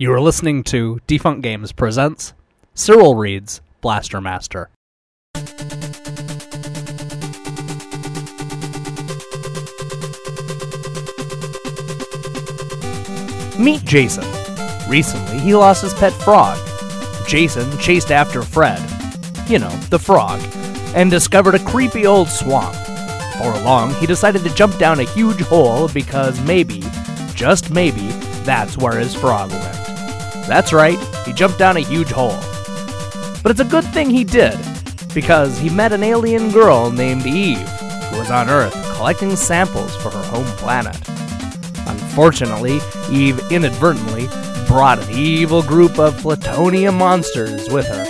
You are listening to Defunct Games presents Cyril Reads Blaster Master. Meet Jason. Recently, he lost his pet frog. Jason chased after Fred, you know, the frog, and discovered a creepy old swamp. Before long, he decided to jump down a huge hole because maybe, just maybe, that's where his frog went. That's right, he jumped down a huge hole. But it's a good thing he did, because he met an alien girl named Eve, who was on Earth collecting samples for her home planet. Unfortunately, Eve inadvertently brought an evil group of plutonium monsters with her.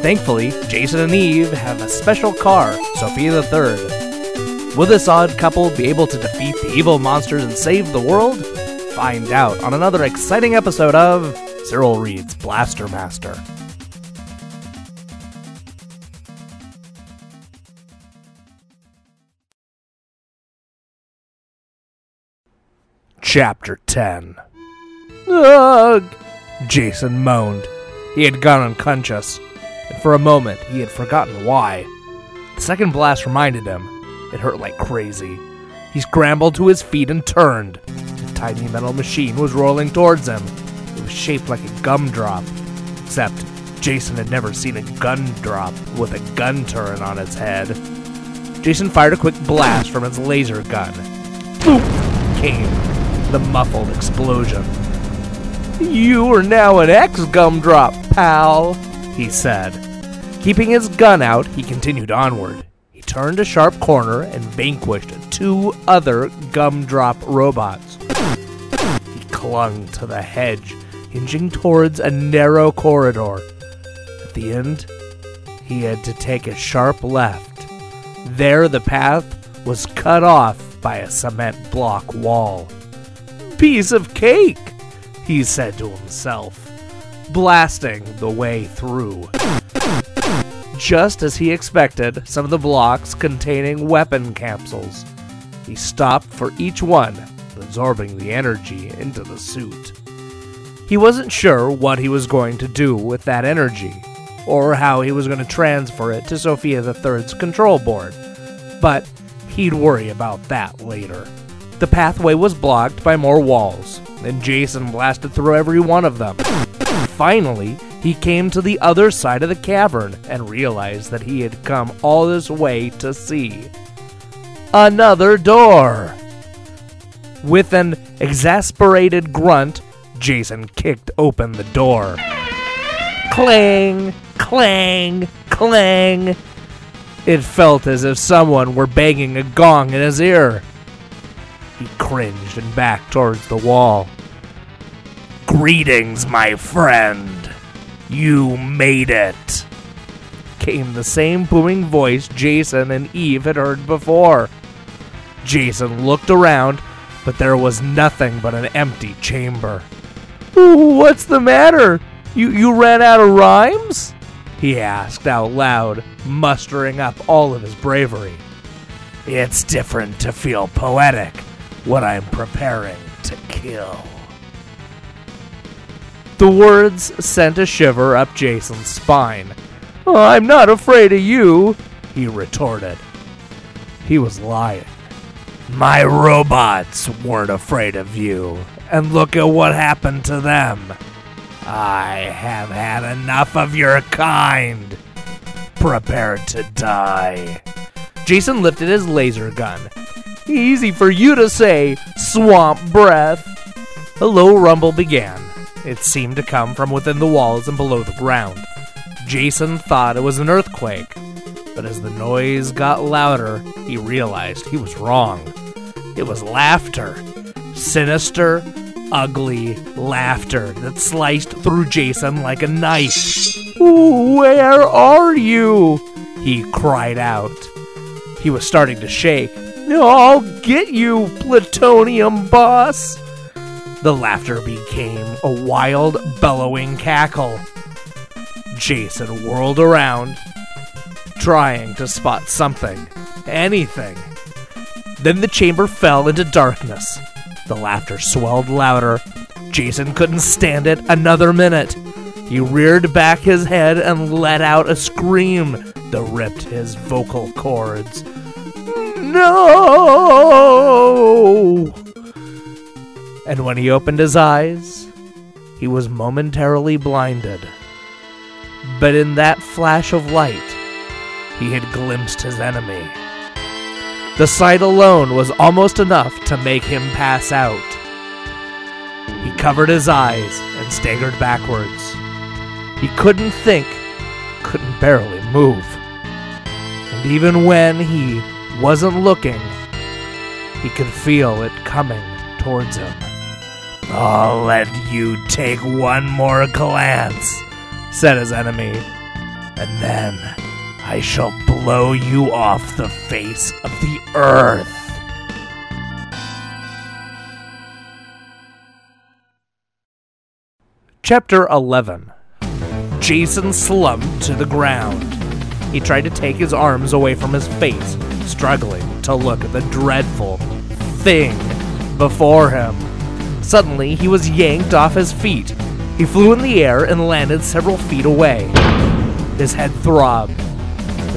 Thankfully, Jason and Eve have a special car, Sophia Third. Will this odd couple be able to defeat the evil monsters and save the world? Find out on another exciting episode of Cyril Reads Blaster Master. Chapter 10 Ugh! Jason moaned. He had gone unconscious, and for a moment he had forgotten why. The second blast reminded him. It hurt like crazy. He scrambled to his feet and turned. Tiny metal machine was rolling towards him. It was shaped like a gumdrop, except Jason had never seen a gun drop with a gun turret on its head. Jason fired a quick blast from his laser gun. Boop! Came the muffled explosion. You are now an ex gumdrop, pal, he said. Keeping his gun out, he continued onward. He turned a sharp corner and vanquished two other gumdrop robots. Clung to the hedge, hinging towards a narrow corridor. At the end, he had to take a sharp left. There, the path was cut off by a cement block wall. Piece of cake, he said to himself, blasting the way through. Just as he expected, some of the blocks containing weapon capsules. He stopped for each one, absorbing the energy into the suit. He wasn't sure what he was going to do with that energy, or how he was going to transfer it to Sophia III's control board, but he'd worry about that later. The pathway was blocked by more walls, and Jason blasted through every one of them. Finally, he came to the other side of the cavern and realized that he had come all this way to see. Another door! With an exasperated grunt, Jason kicked open the door. Clang, clang, clang. It felt as if someone were banging a gong in his ear. He cringed and backed towards the wall. Greetings, my friend. You made it. Came the same booming voice Jason and Eve had heard before. Jason looked around, but there was nothing but an empty chamber. What's the matter? You you ran out of rhymes? He asked out loud, mustering up all of his bravery. It's different to feel poetic when I'm preparing to kill. The words sent a shiver up Jason's spine. I'm not afraid of you, he retorted. He was lying. My robots weren't afraid of you, and look at what happened to them. I have had enough of your kind. Prepare to die. Jason lifted his laser gun. Easy for you to say, swamp breath. A low rumble began. It seemed to come from within the walls and below the ground. Jason thought it was an earthquake, but as the noise got louder, he realized he was wrong. It was laughter. Sinister, ugly laughter that sliced through Jason like a knife. Where are you? He cried out. He was starting to shake. I'll get you, plutonium boss. The laughter became a wild, bellowing cackle. Jason whirled around, trying to spot something, anything. Then the chamber fell into darkness. The laughter swelled louder, Jason couldn't stand it another minute. He reared back his head and let out a scream that ripped his vocal cords. No! And when he opened his eyes, he was momentarily blinded. But in that flash of light, he had glimpsed his enemy. The sight alone was almost enough to make him pass out. He covered his eyes and staggered backwards. He couldn't think, couldn't barely move. And even when he wasn't looking, he could feel it coming towards him. I'll let you take one more glance, said his enemy, and then I shall blow you off the face of the earth. Chapter 11 Jason slumped to the ground. He tried to take his arms away from his face, struggling to look at the dreadful thing before him. Suddenly, he was yanked off his feet. He flew in the air and landed several feet away. His head throbbed.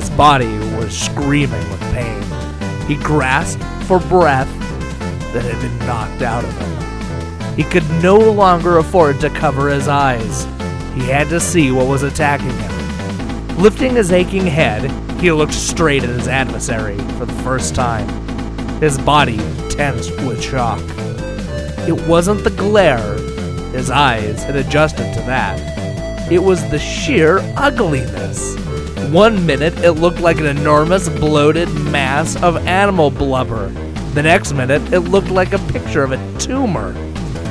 His body was screaming with pain. He grasped for breath that had been knocked out of him. He could no longer afford to cover his eyes. He had to see what was attacking him. Lifting his aching head, he looked straight at his adversary for the first time. His body tensed with shock. It wasn't the glare, his eyes had adjusted to that. It was the sheer ugliness. One minute it looked like an enormous bloated mass of animal blubber. The next minute it looked like a picture of a tumor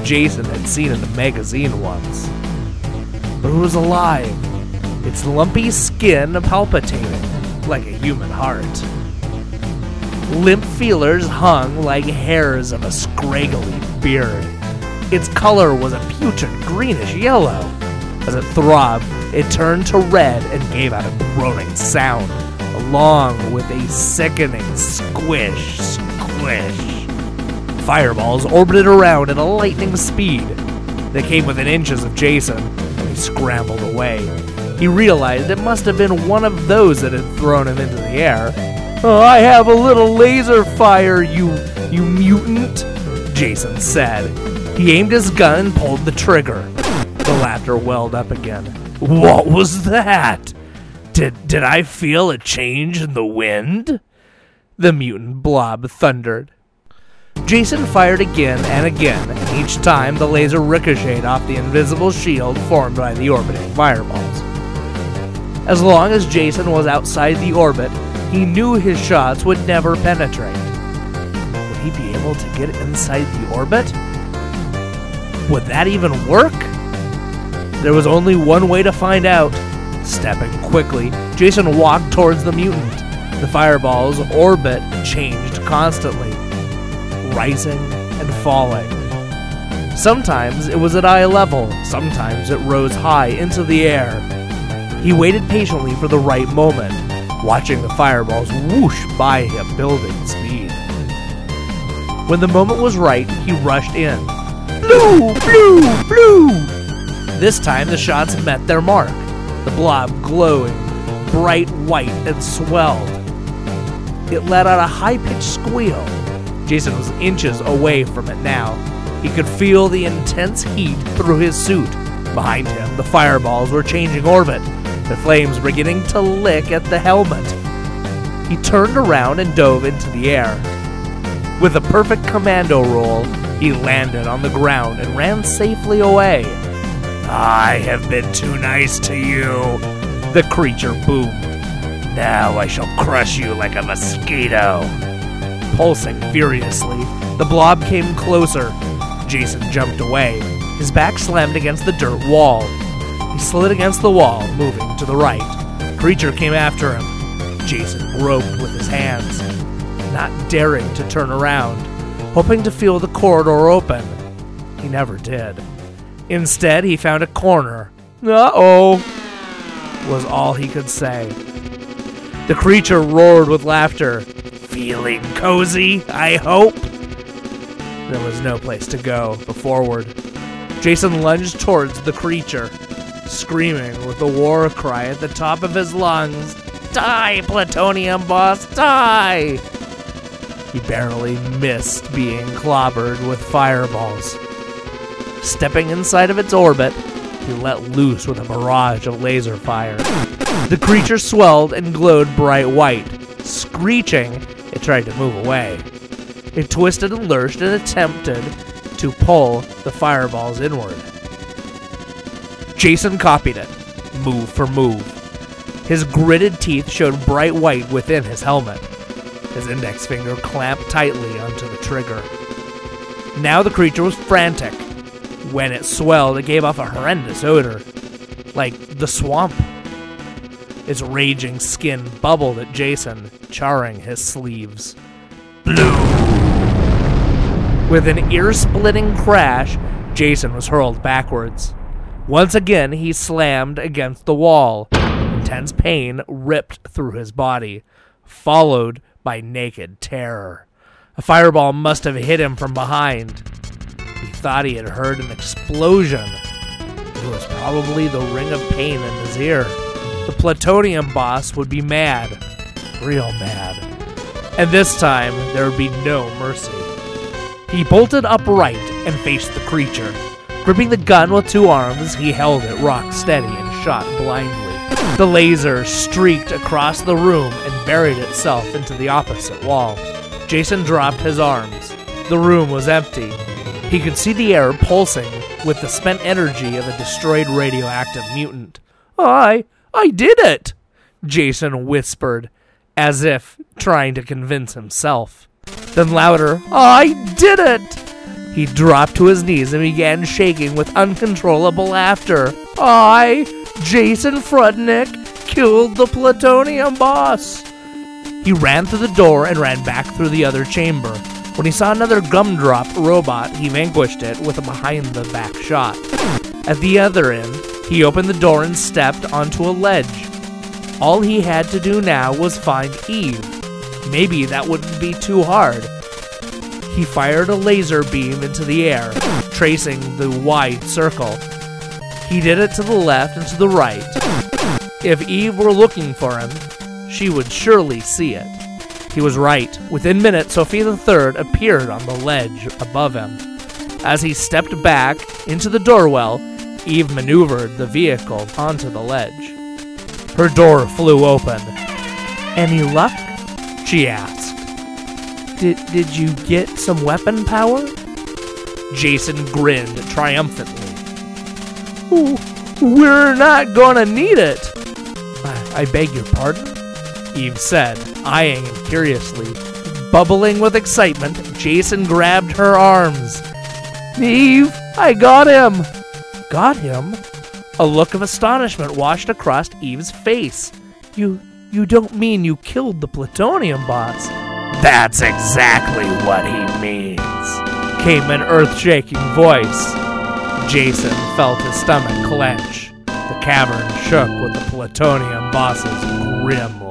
Jason had seen in a magazine once. But it was alive, its lumpy skin palpitating like a human heart. Limp feelers hung like hairs of a scraggly beard. Its color was a putrid greenish yellow. As it throbbed, it turned to red and gave out a groaning sound, along with a sickening squish, squish. Fireballs orbited around at a lightning speed. They came within inches of Jason, and he scrambled away. He realized it must have been one of those that had thrown him into the air. Oh, I have a little laser fire, you you mutant, Jason said. He aimed his gun and pulled the trigger. The laughter welled up again. What was that? Did did I feel a change in the wind? The mutant blob thundered. Jason fired again and again, and each time the laser ricocheted off the invisible shield formed by the orbiting fireballs. As long as Jason was outside the orbit, he knew his shots would never penetrate. Would he be able to get inside the orbit? Would that even work? There was only one way to find out. Stepping quickly, Jason walked towards the mutant. The fireball's orbit changed constantly, rising and falling. Sometimes it was at eye level, sometimes it rose high into the air. He waited patiently for the right moment, watching the fireballs whoosh by him, building speed. When the moment was right, he rushed in. Blue, blue, blue! This time the shots met their mark, the blob glowing bright white and swelled. It let out a high pitched squeal. Jason was inches away from it now. He could feel the intense heat through his suit. Behind him, the fireballs were changing orbit. The flames were beginning to lick at the helmet. He turned around and dove into the air. With a perfect commando roll, he landed on the ground and ran safely away. I have been too nice to you, the creature boomed. Now I shall crush you like a mosquito. Pulsing furiously, the blob came closer. Jason jumped away. His back slammed against the dirt wall. He slid against the wall, moving to the right. Creature came after him. Jason groped with his hands, not daring to turn around, hoping to feel the corridor open. He never did. Instead, he found a corner. Uh oh, was all he could say. The creature roared with laughter. Feeling cozy, I hope? There was no place to go but forward. Jason lunged towards the creature, screaming with a war cry at the top of his lungs Die, Plutonium Boss, die! He barely missed being clobbered with fireballs. Stepping inside of its orbit, he let loose with a barrage of laser fire. The creature swelled and glowed bright white. Screeching, it tried to move away. It twisted and lurched and attempted to pull the fireballs inward. Jason copied it, move for move. His gritted teeth showed bright white within his helmet. His index finger clamped tightly onto the trigger. Now the creature was frantic. When it swelled, it gave off a horrendous odor, like the swamp. Its raging skin bubbled at Jason, charring his sleeves. Blue! With an ear splitting crash, Jason was hurled backwards. Once again, he slammed against the wall. Intense pain ripped through his body, followed by naked terror. A fireball must have hit him from behind. Thought he had heard an explosion. It was probably the ring of pain in his ear. The plutonium boss would be mad. Real mad. And this time, there would be no mercy. He bolted upright and faced the creature. Gripping the gun with two arms, he held it rock steady and shot blindly. The laser streaked across the room and buried itself into the opposite wall. Jason dropped his arms. The room was empty. He could see the air pulsing with the spent energy of a destroyed radioactive mutant. I, I did it! Jason whispered, as if trying to convince himself. Then louder, I did it! He dropped to his knees and began shaking with uncontrollable laughter. I, Jason Frudnick, killed the plutonium boss. He ran through the door and ran back through the other chamber. When he saw another gumdrop robot, he vanquished it with a behind the back shot. At the other end, he opened the door and stepped onto a ledge. All he had to do now was find Eve. Maybe that wouldn't be too hard. He fired a laser beam into the air, tracing the wide circle. He did it to the left and to the right. If Eve were looking for him, she would surely see it. He was right. Within minutes, Sophia III appeared on the ledge above him. As he stepped back into the doorwell, Eve maneuvered the vehicle onto the ledge. Her door flew open. Any luck? She asked. Did, did you get some weapon power? Jason grinned triumphantly. We're not gonna need it. I, I beg your pardon? Eve said, eyeing him curiously. Bubbling with excitement, Jason grabbed her arms. Eve, I got him! Got him? A look of astonishment washed across Eve's face. You you don't mean you killed the plutonium boss? That's exactly what he means, came an earth shaking voice. Jason felt his stomach clench. The cavern shook with the plutonium boss's grim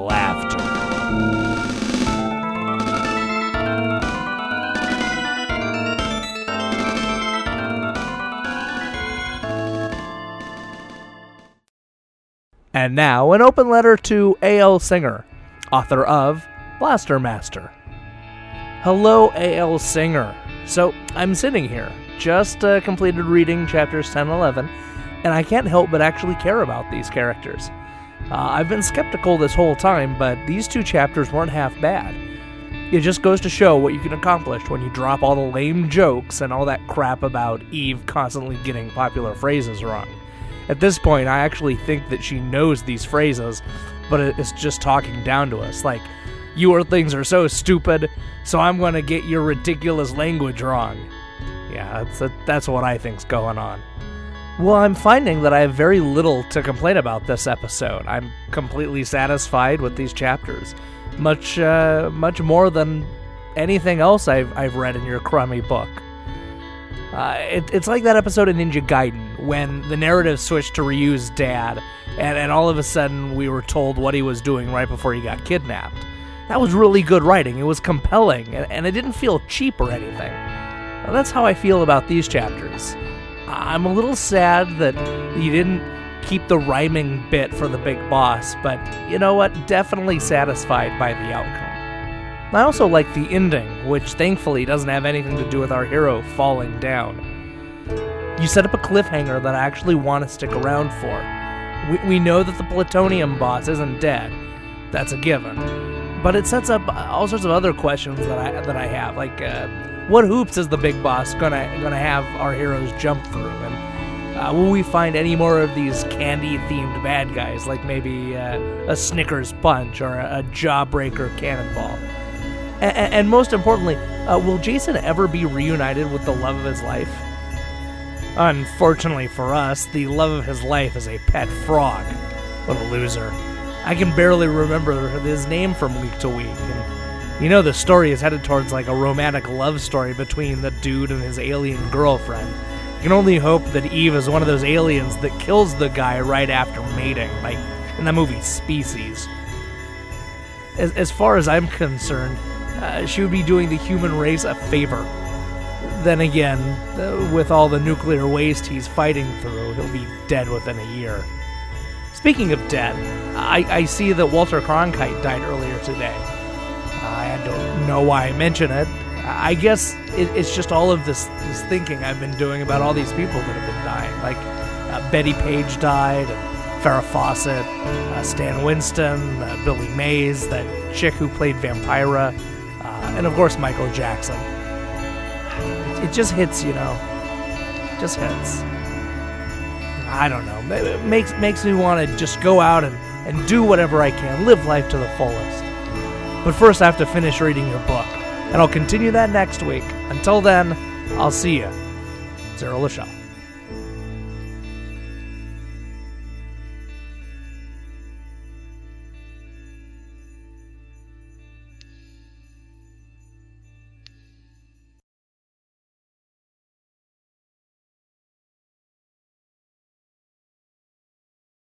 And now, an open letter to A.L. Singer, author of Blaster Master. Hello, A.L. Singer. So, I'm sitting here, just uh, completed reading chapters 10 and 11, and I can't help but actually care about these characters. Uh, I've been skeptical this whole time, but these two chapters weren't half bad. It just goes to show what you can accomplish when you drop all the lame jokes and all that crap about Eve constantly getting popular phrases wrong. At this point, I actually think that she knows these phrases, but it's just talking down to us. Like, your things are so stupid, so I'm going to get your ridiculous language wrong. Yeah, that's, that's what I think's going on. Well, I'm finding that I have very little to complain about this episode. I'm completely satisfied with these chapters, much, uh, much more than anything else I've, I've read in your crummy book. Uh, it, it's like that episode of Ninja Gaiden when the narrative switched to Ryu's dad, and, and all of a sudden we were told what he was doing right before he got kidnapped. That was really good writing. It was compelling, and, and it didn't feel cheap or anything. Well, that's how I feel about these chapters. I'm a little sad that you didn't keep the rhyming bit for the big boss, but you know what? Definitely satisfied by the outcome. I also like the ending, which thankfully doesn't have anything to do with our hero falling down. You set up a cliffhanger that I actually want to stick around for. We, we know that the plutonium boss isn't dead. That's a given. But it sets up all sorts of other questions that I that I have, like uh, what hoops is the big boss gonna gonna have our heroes jump through, and uh, will we find any more of these candy-themed bad guys, like maybe uh, a Snickers punch or a, a jawbreaker cannonball? And, and most importantly, uh, will Jason ever be reunited with the love of his life? Unfortunately for us, the love of his life is a pet frog. What a loser. I can barely remember his name from week to week. And you know, the story is headed towards like a romantic love story between the dude and his alien girlfriend. You can only hope that Eve is one of those aliens that kills the guy right after mating, like in the movie Species. As, as far as I'm concerned, uh, she would be doing the human race a favor. Then again, uh, with all the nuclear waste he's fighting through, he'll be dead within a year. Speaking of dead, I, I see that Walter Cronkite died earlier today. I don't know why I mention it. I guess it, it's just all of this, this thinking I've been doing about all these people that have been dying. Like uh, Bettie Page died, and Farrah Fawcett, uh, Stan Winston, uh, Billy Mays, that chick who played Vampira, uh, and of course Michael Jackson. It, just hits, you know. Just hits. I don't know. It makes makes me want to just go out and, and do whatever I can, live life to the fullest. But first, I have to finish reading your book, and I'll continue that next week. Until then, I'll see you. Cyril Lachel.